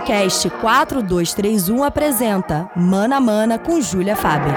Podcast 4231 apresenta Mana Mana com Júlia Faber.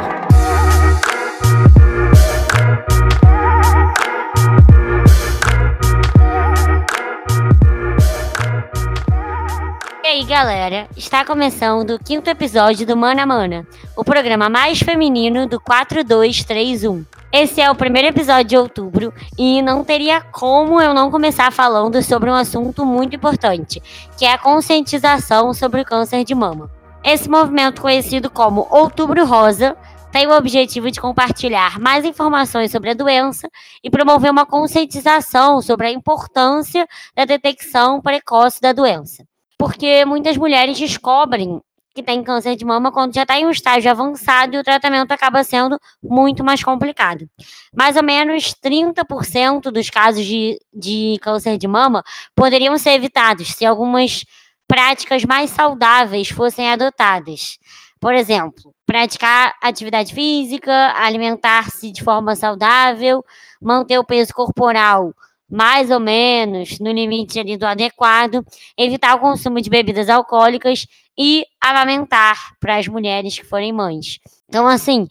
E aí, galera, está começando o quinto episódio do Mana Mana, o programa mais feminino do 4231. Esse é o primeiro episódio de outubro e não teria como eu não começar falando sobre um assunto muito importante, que é a conscientização sobre o câncer de mama. Esse movimento, conhecido como Outubro Rosa, tem o objetivo de compartilhar mais informações sobre a doença e promover uma conscientização sobre a importância da detecção precoce da doença. Porque muitas mulheres descobrem que tem câncer de mama quando já está em um estágio avançado e o tratamento acaba sendo muito mais complicado. Mais ou menos 30% dos casos de, de câncer de mama poderiam ser evitados se algumas práticas mais saudáveis fossem adotadas. Por exemplo, praticar atividade física, alimentar-se de forma saudável, manter o peso corporal mais ou menos no limite ali do adequado, evitar o consumo de bebidas alcoólicas e amamentar para as mulheres que forem mães. Então, assim,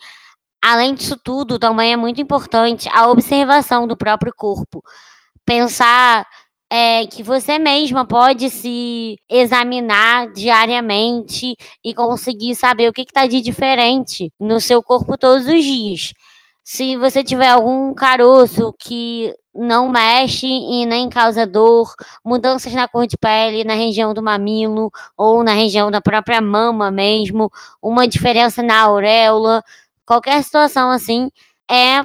além disso tudo, também é muito importante a observação do próprio corpo. Pensar é, que você mesma pode se examinar diariamente e conseguir saber o que está de diferente no seu corpo todos os dias. Se você tiver algum caroço que não mexe e nem causa dor, mudanças na cor de pele, na região do mamilo ou na região da própria mama mesmo, uma diferença na auréola, qualquer situação assim, é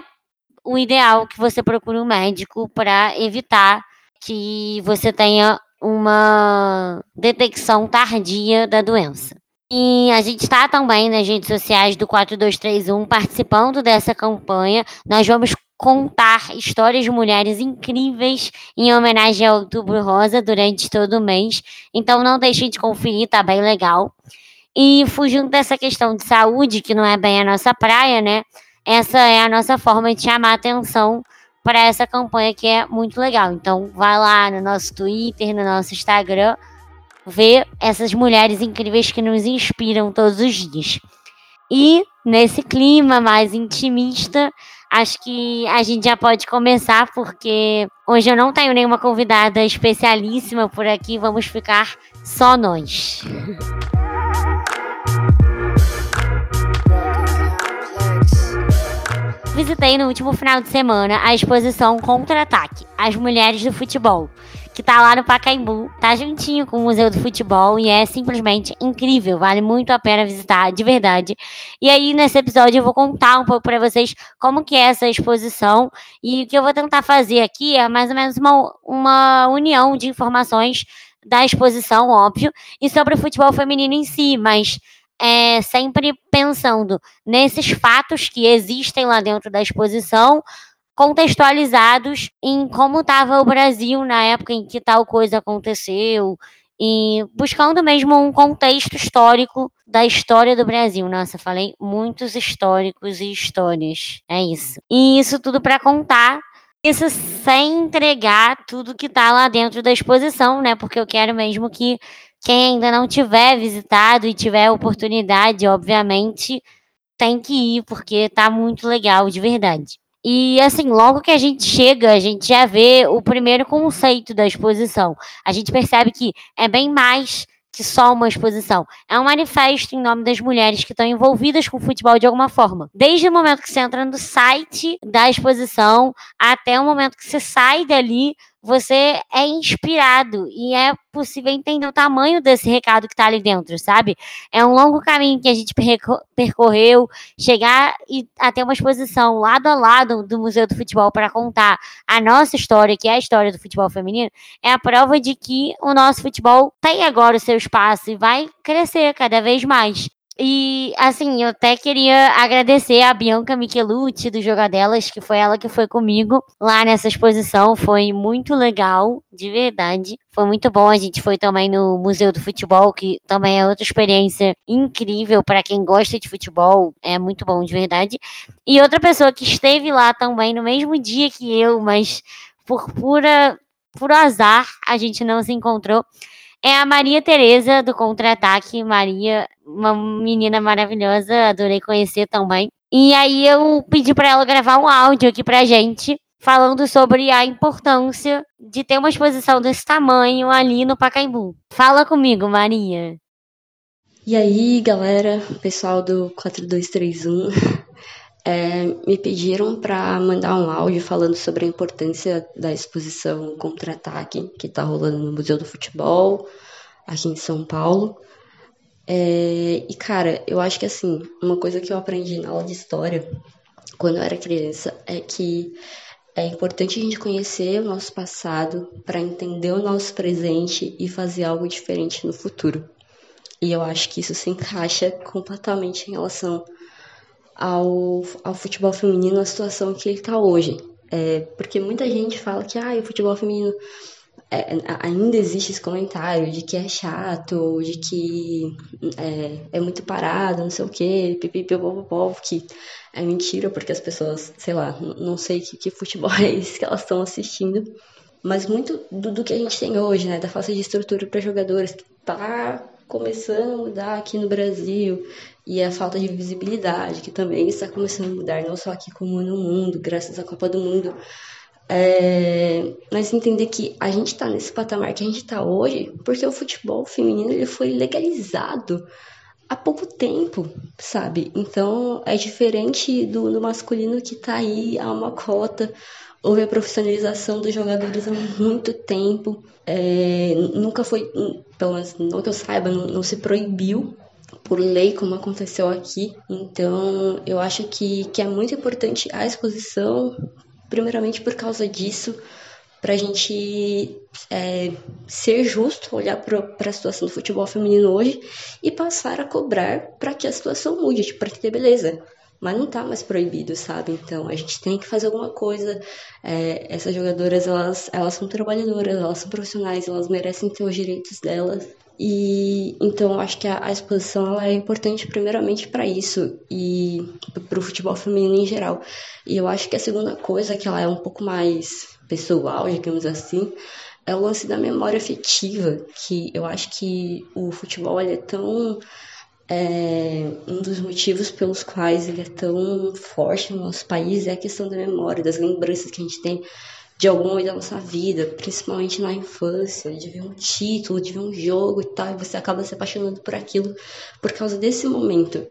o ideal que você procure um médico para evitar que você tenha uma detecção tardia da doença. E a gente está também nas redes sociais do 4231 participando dessa campanha. Nós vamos contar histórias de mulheres incríveis em homenagem ao Outubro Rosa durante todo o mês. Então não deixem de conferir, tá bem legal. E fugindo dessa questão de saúde, que não é bem a nossa praia, né? Essa é a nossa forma de chamar atenção para essa campanha que é muito legal. Então vai lá no nosso Twitter, no nosso Instagram, ver essas mulheres incríveis que nos inspiram todos os dias. E nesse clima mais intimista, acho que a gente já pode começar, porque hoje eu não tenho nenhuma convidada especialíssima por aqui, vamos ficar só nós. Visitei no último final de semana a exposição Contra-Ataque As Mulheres do Futebol, que tá lá no Pacaembu, tá juntinho com o Museu do Futebol e é simplesmente incrível, vale muito a pena visitar, de verdade. E aí nesse episódio eu vou contar um pouco para vocês como que é essa exposição e o que eu vou tentar fazer aqui é mais ou menos uma, uma união de informações da exposição, óbvio, e sobre o futebol feminino em si, mas é, sempre pensando nesses fatos que existem lá dentro da exposição, contextualizados em como estava o Brasil na época em que tal coisa aconteceu e buscando mesmo um contexto histórico da história do Brasil. Nossa, falei muitos históricos e histórias. É isso. E isso tudo para contar isso sem entregar tudo que está lá dentro da exposição, né? Porque eu quero mesmo que quem ainda não tiver visitado e tiver oportunidade, obviamente, tem que ir, porque tá muito legal, de verdade. E assim, logo que a gente chega, a gente já vê o primeiro conceito da exposição. A gente percebe que é bem mais que só uma exposição. É um manifesto em nome das mulheres que estão envolvidas com o futebol de alguma forma. Desde o momento que você entra no site da exposição até o momento que você sai dali, você é inspirado e é possível entender o tamanho desse recado que está ali dentro, sabe? É um longo caminho que a gente percorreu, chegar e até uma exposição lado a lado do Museu do Futebol para contar a nossa história, que é a história do futebol feminino, é a prova de que o nosso futebol tem agora o seu espaço e vai crescer cada vez mais. E, assim, eu até queria agradecer a Bianca Michelucci do Jogadelas, que foi ela que foi comigo lá nessa exposição. Foi muito legal, de verdade. Foi muito bom. A gente foi também no Museu do Futebol, que também é outra experiência incrível para quem gosta de futebol. É muito bom, de verdade. E outra pessoa que esteve lá também no mesmo dia que eu, mas por pura, por azar a gente não se encontrou é a Maria Tereza do Contra-Ataque. Maria, uma menina maravilhosa, adorei conhecer também. E aí eu pedi para ela gravar um áudio aqui pra gente, falando sobre a importância de ter uma exposição desse tamanho ali no Pacaembu. Fala comigo, Maria. E aí, galera, pessoal do 4231, é, me pediram para mandar um áudio falando sobre a importância da exposição Contra-Ataque, que está rolando no Museu do Futebol, aqui em São Paulo. É, e, cara, eu acho que, assim, uma coisa que eu aprendi na aula de história, quando eu era criança, é que é importante a gente conhecer o nosso passado para entender o nosso presente e fazer algo diferente no futuro. E eu acho que isso se encaixa completamente em relação ao, ao futebol feminino, a situação que ele está hoje. É, porque muita gente fala que ah, o futebol feminino é, ainda existe esse comentário de que é chato, de que é, é muito parado, não sei o quê, pipipipopopó, que é mentira, porque as pessoas, sei lá, não sei que, que futebol é esse que elas estão assistindo. Mas muito do, do, que a gente tem hoje, né, da falta de estrutura para jogadores, que tá começando a mudar aqui no Brasil e a falta de visibilidade, que também está começando a mudar, não só aqui como no mundo, graças à Copa do Mundo. É, mas entender que a gente está nesse patamar que a gente está hoje porque o futebol feminino ele foi legalizado há pouco tempo, sabe? Então é diferente do, do masculino que está aí há uma cota. Houve a profissionalização dos jogadores há muito tempo. É, nunca foi, pelo menos não que eu saiba, não, não se proibiu por lei, como aconteceu aqui. Então, eu acho que, que é muito importante a exposição, primeiramente por causa disso, para a gente é, ser justo, olhar para a situação do futebol feminino hoje e passar a cobrar para que a situação mude, tipo, para ter beleza mas não tá mais proibido, sabe? Então a gente tem que fazer alguma coisa. É, essas jogadoras, elas, elas são trabalhadoras, elas são profissionais, elas merecem ter os direitos delas. E então acho que a, a exposição ela é importante primeiramente para isso e para o futebol feminino em geral. E eu acho que a segunda coisa que ela é um pouco mais pessoal, digamos assim, é o lance da memória afetiva, que eu acho que o futebol ele é tão é, um dos motivos pelos quais ele é tão forte no nosso país é a questão da memória, das lembranças que a gente tem de algum momento da nossa vida, principalmente na infância, de ver um título, de ver um jogo e tal, e você acaba se apaixonando por aquilo por causa desse momento.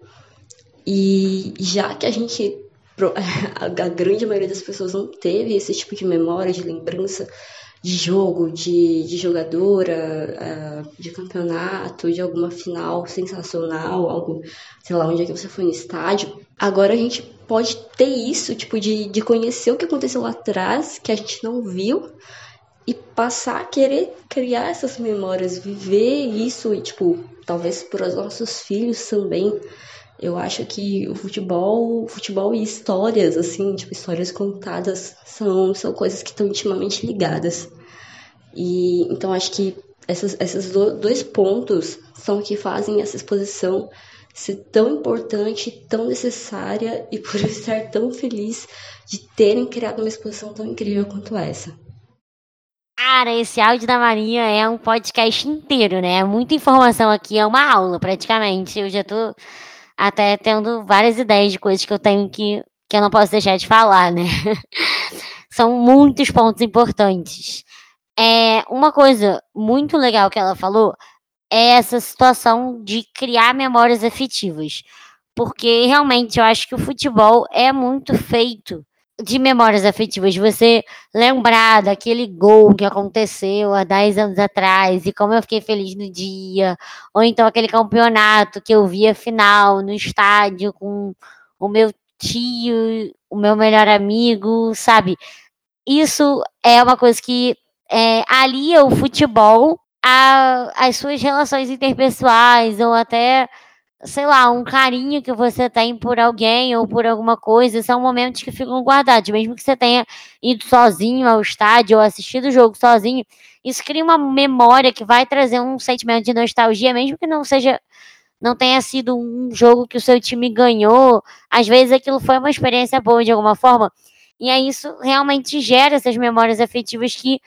E já que a gente, a grande maioria das pessoas não teve esse tipo de memória, de lembrança, de jogo, de, de jogadora, uh, de campeonato, de alguma final sensacional, algo, sei lá, onde é que você foi no estádio. Agora a gente pode ter isso, tipo, de, de conhecer o que aconteceu lá atrás, que a gente não viu, e passar a querer criar essas memórias, viver isso e, tipo, talvez para os nossos filhos também. Eu acho que o futebol, o futebol e histórias, assim, tipo, histórias contadas são, são coisas que estão intimamente ligadas. E então acho que essas, esses dois pontos são que fazem essa exposição ser tão importante, tão necessária e por estar tão feliz de terem criado uma exposição tão incrível quanto essa. Cara, esse áudio da Maria é um podcast inteiro, né? Muita informação aqui, é uma aula praticamente. Eu já tô até tendo várias ideias de coisas que eu tenho que, que eu não posso deixar de falar, né? São muitos pontos importantes. É, uma coisa muito legal que ela falou é essa situação de criar memórias afetivas. Porque realmente eu acho que o futebol é muito feito de memórias afetivas, você lembrar daquele gol que aconteceu há 10 anos atrás e como eu fiquei feliz no dia, ou então aquele campeonato que eu vi a final no estádio com o meu tio, o meu melhor amigo, sabe? Isso é uma coisa que é, alia o futebol às suas relações interpessoais ou até sei lá, um carinho que você tem por alguém ou por alguma coisa, são momentos que ficam guardados, mesmo que você tenha ido sozinho ao estádio ou assistido o jogo sozinho, isso cria uma memória que vai trazer um sentimento de nostalgia, mesmo que não seja não tenha sido um jogo que o seu time ganhou, às vezes aquilo foi uma experiência boa de alguma forma, e aí isso realmente gera essas memórias afetivas que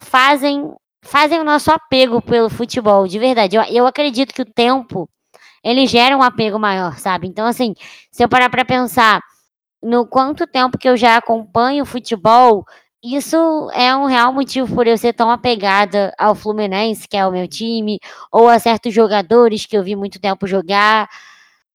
fazem fazem o nosso apego pelo futebol, de verdade. Eu, eu acredito que o tempo ele gera um apego maior, sabe? Então, assim, se eu parar para pensar no quanto tempo que eu já acompanho futebol, isso é um real motivo por eu ser tão apegada ao Fluminense, que é o meu time, ou a certos jogadores que eu vi muito tempo jogar.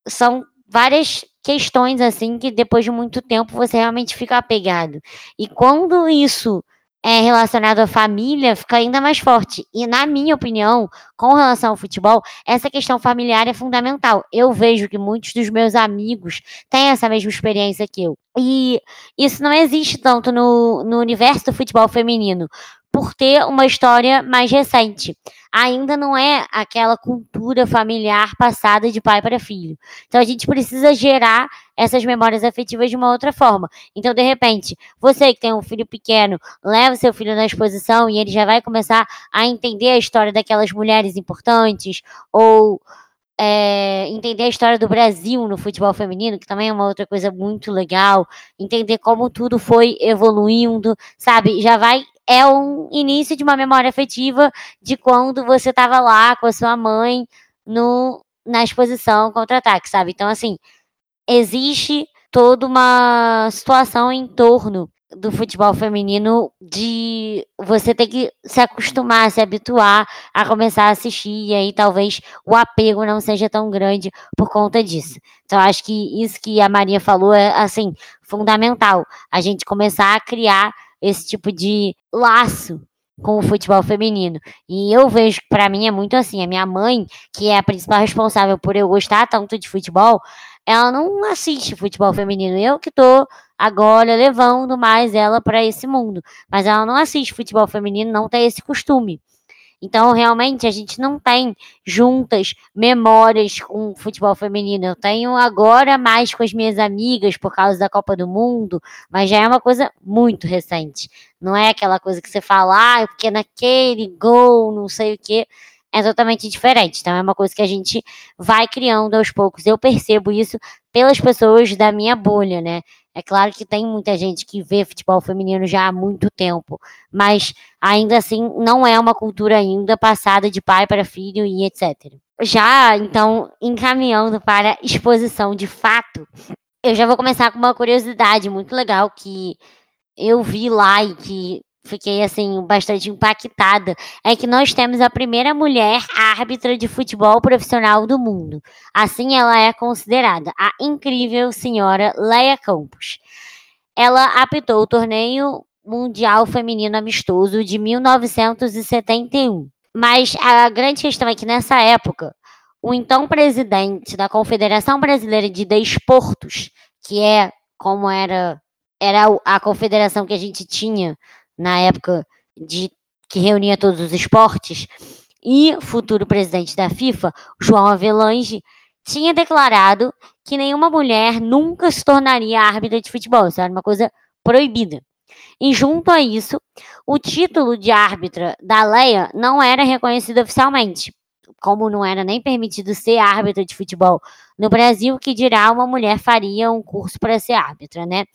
São várias questões assim que depois de muito tempo você realmente fica apegado. E quando isso é relacionado à família, fica ainda mais forte. E na minha opinião, com relação ao futebol, essa questão familiar é fundamental. Eu vejo que muitos dos meus amigos têm essa mesma experiência que eu. E isso não existe tanto no, no universo do futebol feminino, por ter uma história mais recente. Ainda não é aquela cultura familiar passada de pai para filho. Então a gente precisa gerar essas memórias afetivas de uma outra forma. Então, de repente, você que tem um filho pequeno, leva seu filho na exposição e ele já vai começar a entender a história daquelas mulheres importantes ou é, entender a história do Brasil no futebol feminino, que também é uma outra coisa muito legal, entender como tudo foi evoluindo, sabe? Já vai é um início de uma memória afetiva de quando você estava lá com a sua mãe no, na exposição contra-ataque, sabe? Então, assim, existe toda uma situação em torno do futebol feminino de você ter que se acostumar, se habituar a começar a assistir, e aí talvez o apego não seja tão grande por conta disso. Então, acho que isso que a Maria falou é, assim, fundamental. A gente começar a criar esse tipo de laço com o futebol feminino. E eu vejo que para mim é muito assim. A minha mãe, que é a principal responsável por eu gostar tanto de futebol, ela não assiste futebol feminino. Eu que tô agora levando mais ela para esse mundo. Mas ela não assiste futebol feminino, não tem esse costume. Então, realmente, a gente não tem juntas memórias com futebol feminino. Eu tenho agora mais com as minhas amigas por causa da Copa do Mundo, mas já é uma coisa muito recente. Não é aquela coisa que você fala, ah, porque naquele gol, não sei o quê. É totalmente diferente. Então, é uma coisa que a gente vai criando aos poucos. Eu percebo isso pelas pessoas da minha bolha, né? É claro que tem muita gente que vê futebol feminino já há muito tempo, mas ainda assim não é uma cultura ainda passada de pai para filho e etc. Já, então, encaminhando para exposição de fato, eu já vou começar com uma curiosidade muito legal que eu vi lá e que fiquei assim bastante impactada é que nós temos a primeira mulher árbitra de futebol profissional do mundo. Assim ela é considerada a incrível senhora Leia Campos. Ela apitou o torneio mundial feminino amistoso de 1971. Mas a grande questão é que nessa época, o então presidente da Confederação Brasileira de Desportos, que é como era era a confederação que a gente tinha na época de que reunia todos os esportes, e futuro presidente da FIFA, João Avelange, tinha declarado que nenhuma mulher nunca se tornaria árbitra de futebol. Isso era uma coisa proibida. E junto a isso, o título de árbitra da Leia não era reconhecido oficialmente, como não era nem permitido ser árbitra de futebol no Brasil, que dirá uma mulher faria um curso para ser árbitra, né?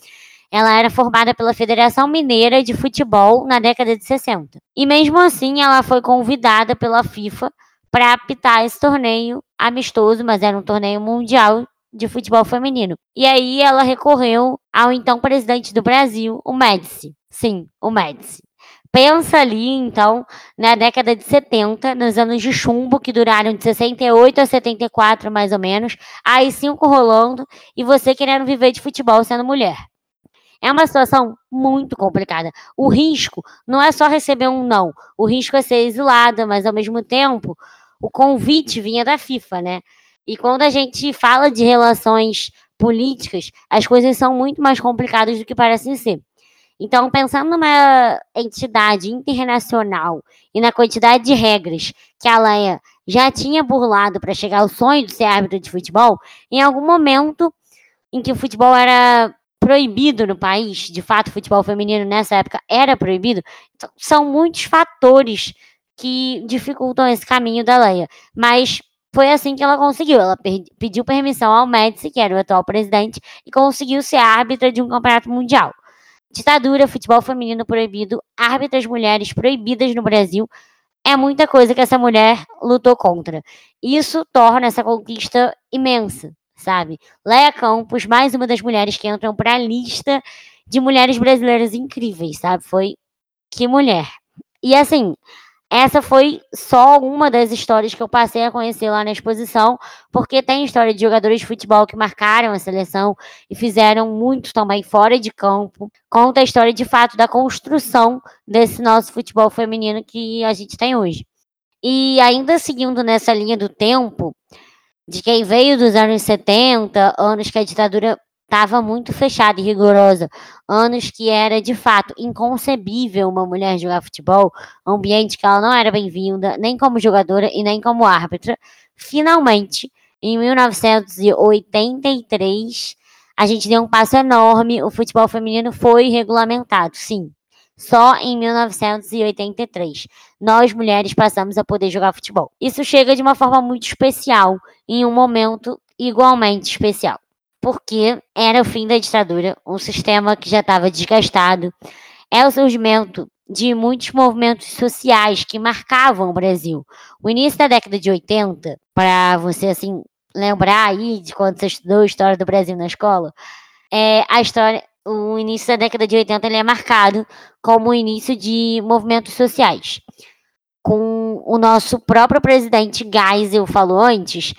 Ela era formada pela Federação Mineira de Futebol na década de 60. E mesmo assim, ela foi convidada pela FIFA para apitar esse torneio amistoso, mas era um torneio mundial de futebol feminino. E aí ela recorreu ao então presidente do Brasil, o Médici. Sim, o Médici. Pensa ali, então, na década de 70, nos anos de chumbo, que duraram de 68 a 74, mais ou menos, aí cinco rolando, e você querendo viver de futebol sendo mulher. É uma situação muito complicada. O risco não é só receber um não, o risco é ser exilada, mas ao mesmo tempo o convite vinha da FIFA, né? E quando a gente fala de relações políticas, as coisas são muito mais complicadas do que parecem ser. Então, pensando numa entidade internacional e na quantidade de regras que a Leia já tinha burlado para chegar ao sonho de ser árbitra de futebol, em algum momento em que o futebol era proibido no país, de fato, futebol feminino nessa época era proibido, então, são muitos fatores que dificultam esse caminho da Leia. Mas foi assim que ela conseguiu. Ela pediu permissão ao Médici, que era o atual presidente, e conseguiu ser árbitra de um campeonato mundial. Ditadura, futebol feminino proibido, árbitras mulheres proibidas no Brasil. é muita coisa que essa mulher lutou contra. Isso torna essa conquista imensa, sabe? Leia Campos, mais uma das mulheres que entram para a lista de mulheres brasileiras incríveis, sabe? Foi que mulher. E assim, essa foi só uma das histórias que eu passei a conhecer lá na exposição, porque tem história de jogadores de futebol que marcaram a seleção e fizeram muito também fora de campo. Conta a história de fato da construção desse nosso futebol feminino que a gente tem hoje. E ainda seguindo nessa linha do tempo, de quem veio dos anos 70, anos que a ditadura estava muito fechada e rigorosa. Anos que era de fato inconcebível uma mulher jogar futebol, ambiente que ela não era bem-vinda, nem como jogadora e nem como árbitra. Finalmente, em 1983, a gente deu um passo enorme, o futebol feminino foi regulamentado, sim. Só em 1983, nós mulheres passamos a poder jogar futebol. Isso chega de uma forma muito especial, em um momento igualmente especial porque era o fim da ditadura, um sistema que já estava desgastado. É o surgimento de muitos movimentos sociais que marcavam o Brasil. O início da década de 80, para você assim lembrar aí de quando você estudou a história do Brasil na escola, é a história, o início da década de 80 ele é marcado como o início de movimentos sociais. Com o nosso próprio presidente Geisel falou antes,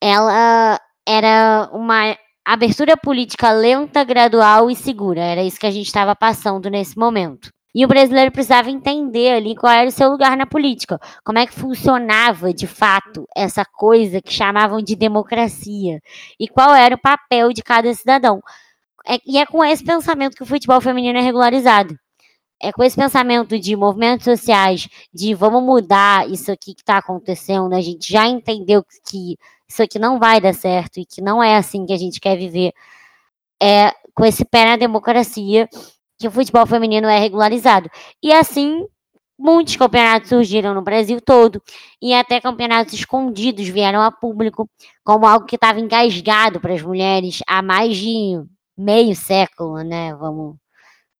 ela era uma abertura política lenta, gradual e segura. Era isso que a gente estava passando nesse momento. E o brasileiro precisava entender ali qual era o seu lugar na política, como é que funcionava de fato essa coisa que chamavam de democracia e qual era o papel de cada cidadão. É, e é com esse pensamento que o futebol feminino é regularizado. É com esse pensamento de movimentos sociais, de vamos mudar isso aqui que está acontecendo, a gente já entendeu que isso aqui não vai dar certo e que não é assim que a gente quer viver, é com esse pé na democracia que o futebol feminino é regularizado. E assim, muitos campeonatos surgiram no Brasil todo e até campeonatos escondidos vieram a público como algo que estava engasgado para as mulheres há mais de meio século, né? Vamos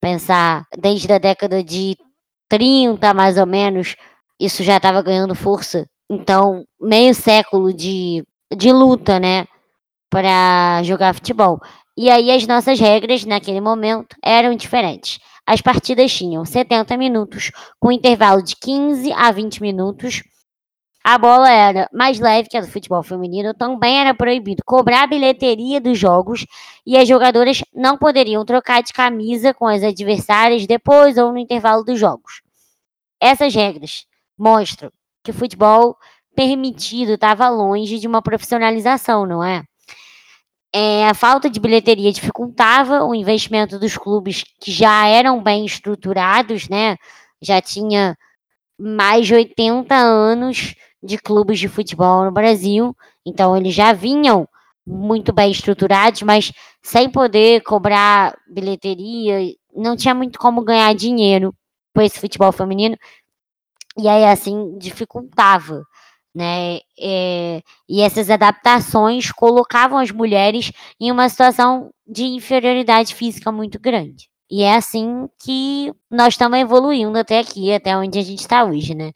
pensar desde a década de 30, mais ou menos, isso já estava ganhando força. Então, meio século de de luta, né? Para jogar futebol. E aí as nossas regras naquele momento eram diferentes. As partidas tinham 70 minutos, com intervalo de 15 a 20 minutos. A bola era mais leve que a do futebol feminino, também era proibido cobrar a bilheteria dos jogos e as jogadoras não poderiam trocar de camisa com as adversárias depois ou no intervalo dos jogos. Essas regras mostram que o futebol permitido estava longe de uma profissionalização, não é? é? A falta de bilheteria dificultava o investimento dos clubes que já eram bem estruturados, né? Já tinha mais de 80 anos de clubes de futebol no Brasil, então eles já vinham muito bem estruturados, mas sem poder cobrar bilheteria, não tinha muito como ganhar dinheiro com esse futebol feminino, e aí assim dificultava né? É, e essas adaptações colocavam as mulheres em uma situação de inferioridade física muito grande. E é assim que nós estamos evoluindo até aqui, até onde a gente está hoje, né?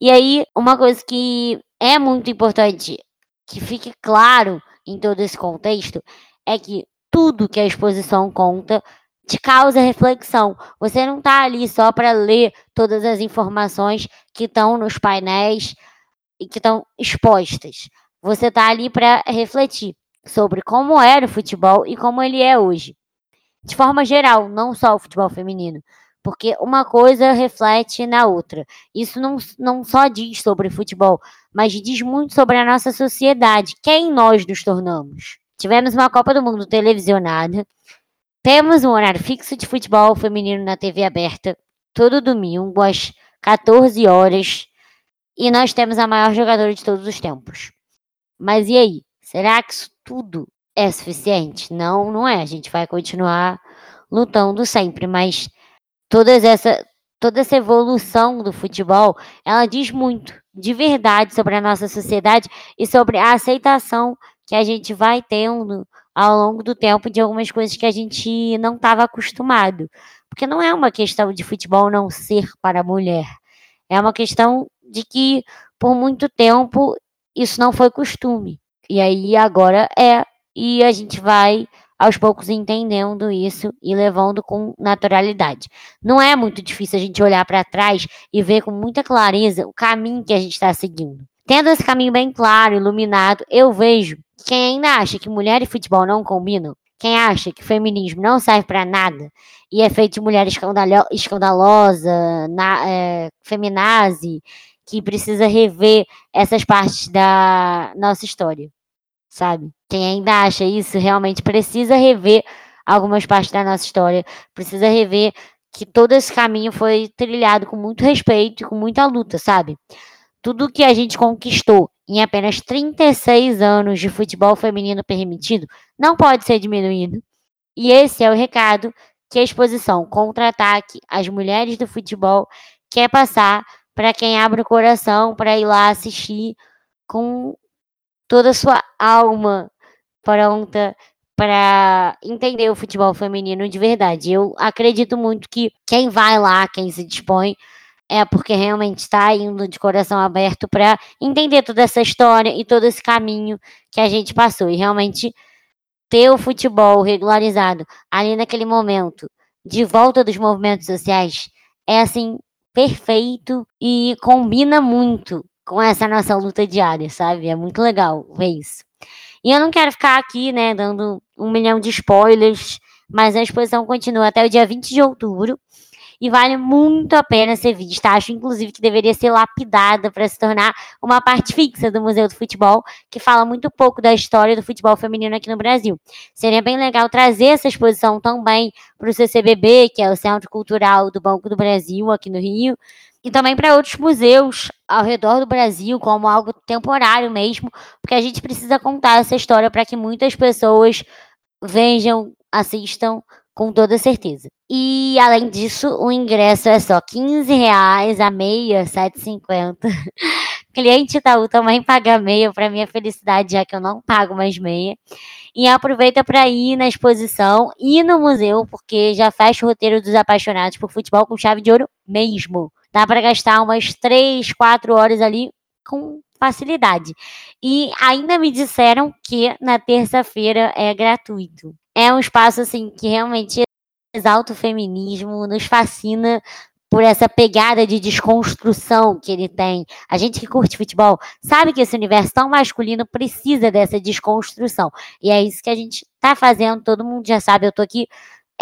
E aí, uma coisa que é muito importante que fique claro em todo esse contexto é que tudo que a exposição conta te causa reflexão. Você não está ali só para ler todas as informações que estão nos painéis e que estão expostas. Você está ali para refletir sobre como era o futebol e como ele é hoje. De forma geral, não só o futebol feminino. Porque uma coisa reflete na outra. Isso não, não só diz sobre futebol, mas diz muito sobre a nossa sociedade, quem nós nos tornamos. Tivemos uma Copa do Mundo televisionada, temos um horário fixo de futebol feminino na TV aberta, todo domingo, às 14 horas, e nós temos a maior jogadora de todos os tempos. Mas e aí? Será que isso tudo é suficiente? Não, não é. A gente vai continuar lutando sempre, mas todas essa, toda essa evolução do futebol, ela diz muito, de verdade, sobre a nossa sociedade e sobre a aceitação que a gente vai tendo ao longo do tempo de algumas coisas que a gente não estava acostumado. Porque não é uma questão de futebol não ser para a mulher É uma questão de que por muito tempo isso não foi costume. E aí agora é. E a gente vai aos poucos entendendo isso e levando com naturalidade. Não é muito difícil a gente olhar para trás e ver com muita clareza o caminho que a gente está seguindo. Tendo esse caminho bem claro, iluminado, eu vejo que quem ainda acha que mulher e futebol não combinam, quem acha que feminismo não serve para nada e é feito de mulher escandalo escandalosa, na, é, feminazi, que precisa rever essas partes da nossa história sabe? Quem ainda acha isso realmente precisa rever algumas partes da nossa história, precisa rever que todo esse caminho foi trilhado com muito respeito e com muita luta, sabe? Tudo que a gente conquistou em apenas 36 anos de futebol feminino permitido não pode ser diminuído. E esse é o recado que a exposição Contra-ataque às mulheres do futebol quer passar para quem abre o coração para ir lá assistir com toda a sua alma pronta para entender o futebol feminino de verdade. Eu acredito muito que quem vai lá, quem se dispõe, é porque realmente está indo de coração aberto para entender toda essa história e todo esse caminho que a gente passou. E realmente ter o futebol regularizado ali naquele momento, de volta dos movimentos sociais, é assim perfeito e combina muito com essa nossa luta diária, sabe? É muito legal ver isso. E eu não quero ficar aqui, né, dando um milhão de spoilers, mas a exposição continua até o dia 20 de outubro e vale muito a pena ser vista. Acho, inclusive, que deveria ser lapidada para se tornar uma parte fixa do Museu do Futebol, que fala muito pouco da história do futebol feminino aqui no Brasil. Seria bem legal trazer essa exposição também para o CCBB, que é o Centro Cultural do Banco do Brasil, aqui no Rio, e também para outros museus ao redor do Brasil, como algo temporário mesmo, porque a gente precisa contar essa história para que muitas pessoas vejam, assistam com toda certeza. E além disso, o ingresso é só 15 reais, a meia 7,50. Cliente Itaú também paga meia para minha felicidade, já que eu não pago mais meia. E aproveita para ir na exposição e no museu, porque já fecha o roteiro dos apaixonados por futebol com chave de ouro mesmo. Dá para gastar umas 3, 4 horas ali com facilidade. E ainda me disseram que na terça-feira é gratuito. É um espaço assim que realmente exalta o feminismo, nos fascina por essa pegada de desconstrução que ele tem. A gente que curte futebol sabe que esse universo tão masculino precisa dessa desconstrução. E é isso que a gente está fazendo, todo mundo já sabe. Eu estou aqui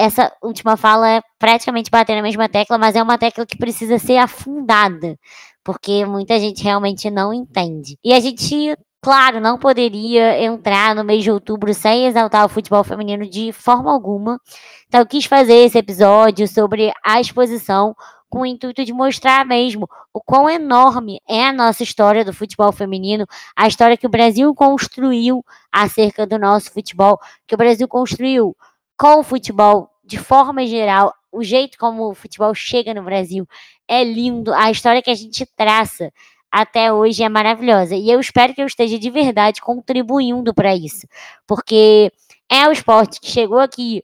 essa última fala é praticamente bater na mesma tecla, mas é uma tecla que precisa ser afundada, porque muita gente realmente não entende. E a gente, claro, não poderia entrar no mês de outubro sem exaltar o futebol feminino de forma alguma. Então, eu quis fazer esse episódio sobre a exposição com o intuito de mostrar mesmo o quão enorme é a nossa história do futebol feminino, a história que o Brasil construiu acerca do nosso futebol, que o Brasil construiu com o futebol de forma geral, o jeito como o futebol chega no Brasil é lindo, a história que a gente traça até hoje é maravilhosa. E eu espero que eu esteja de verdade contribuindo para isso, porque é o esporte que chegou aqui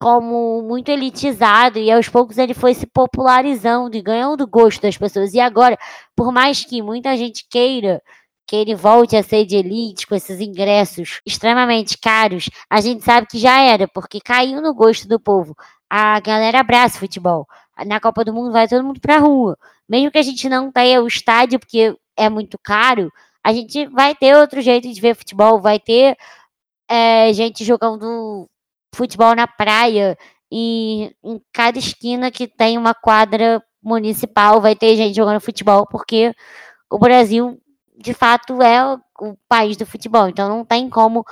como muito elitizado e aos poucos ele foi se popularizando e ganhando gosto das pessoas. E agora, por mais que muita gente queira que ele volte a ser de elite com esses ingressos extremamente caros, a gente sabe que já era, porque caiu no gosto do povo. A galera abraça futebol. Na Copa do Mundo vai todo mundo pra rua. Mesmo que a gente não tenha o estádio, porque é muito caro, a gente vai ter outro jeito de ver futebol, vai ter é, gente jogando futebol na praia e em cada esquina que tem uma quadra municipal vai ter gente jogando futebol, porque o Brasil de fato é o, o país do futebol. Então não tem como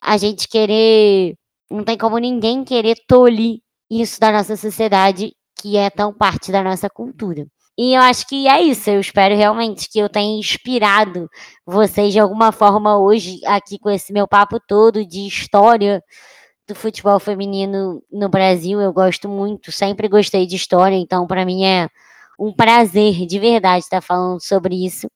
a gente querer, não tem como ninguém querer tolir isso da nossa sociedade, que é tão parte da nossa cultura. E eu acho que é isso. Eu espero realmente que eu tenha inspirado vocês de alguma forma hoje, aqui com esse meu papo todo de história do futebol feminino no Brasil. Eu gosto muito, sempre gostei de história, então para mim é um prazer de verdade estar falando sobre isso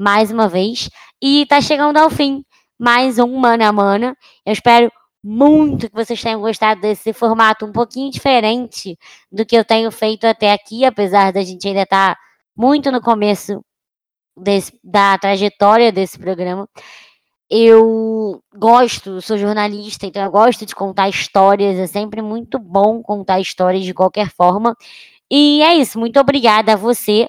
mais uma vez. E tá chegando ao fim mais um Mana Mana. Eu espero muito que vocês tenham gostado desse formato um pouquinho diferente do que eu tenho feito até aqui, apesar da gente ainda estar tá muito no começo desse, da trajetória desse programa. Eu gosto, sou jornalista, então eu gosto de contar histórias. É sempre muito bom contar histórias de qualquer forma. E é isso. Muito obrigada a você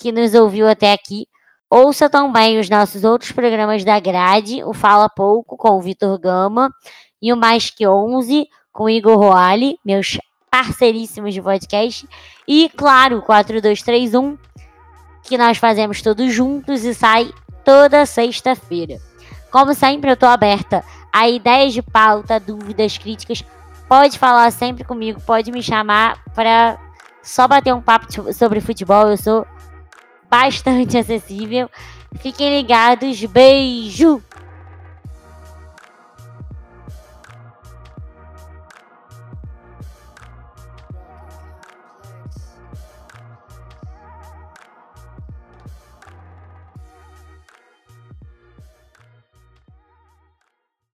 que nos ouviu até aqui. Ouça também os nossos outros programas da grade, o Fala Pouco com o Vitor Gama e o Mais Que 11 com o Igor Roale, meus parceiríssimos de podcast. E, claro, 4231, que nós fazemos todos juntos e sai toda sexta-feira. Como sempre, eu estou aberta a ideias de pauta, dúvidas, críticas. Pode falar sempre comigo, pode me chamar para só bater um papo sobre futebol. Eu sou bastante acessível. Fiquem ligados. Beijo!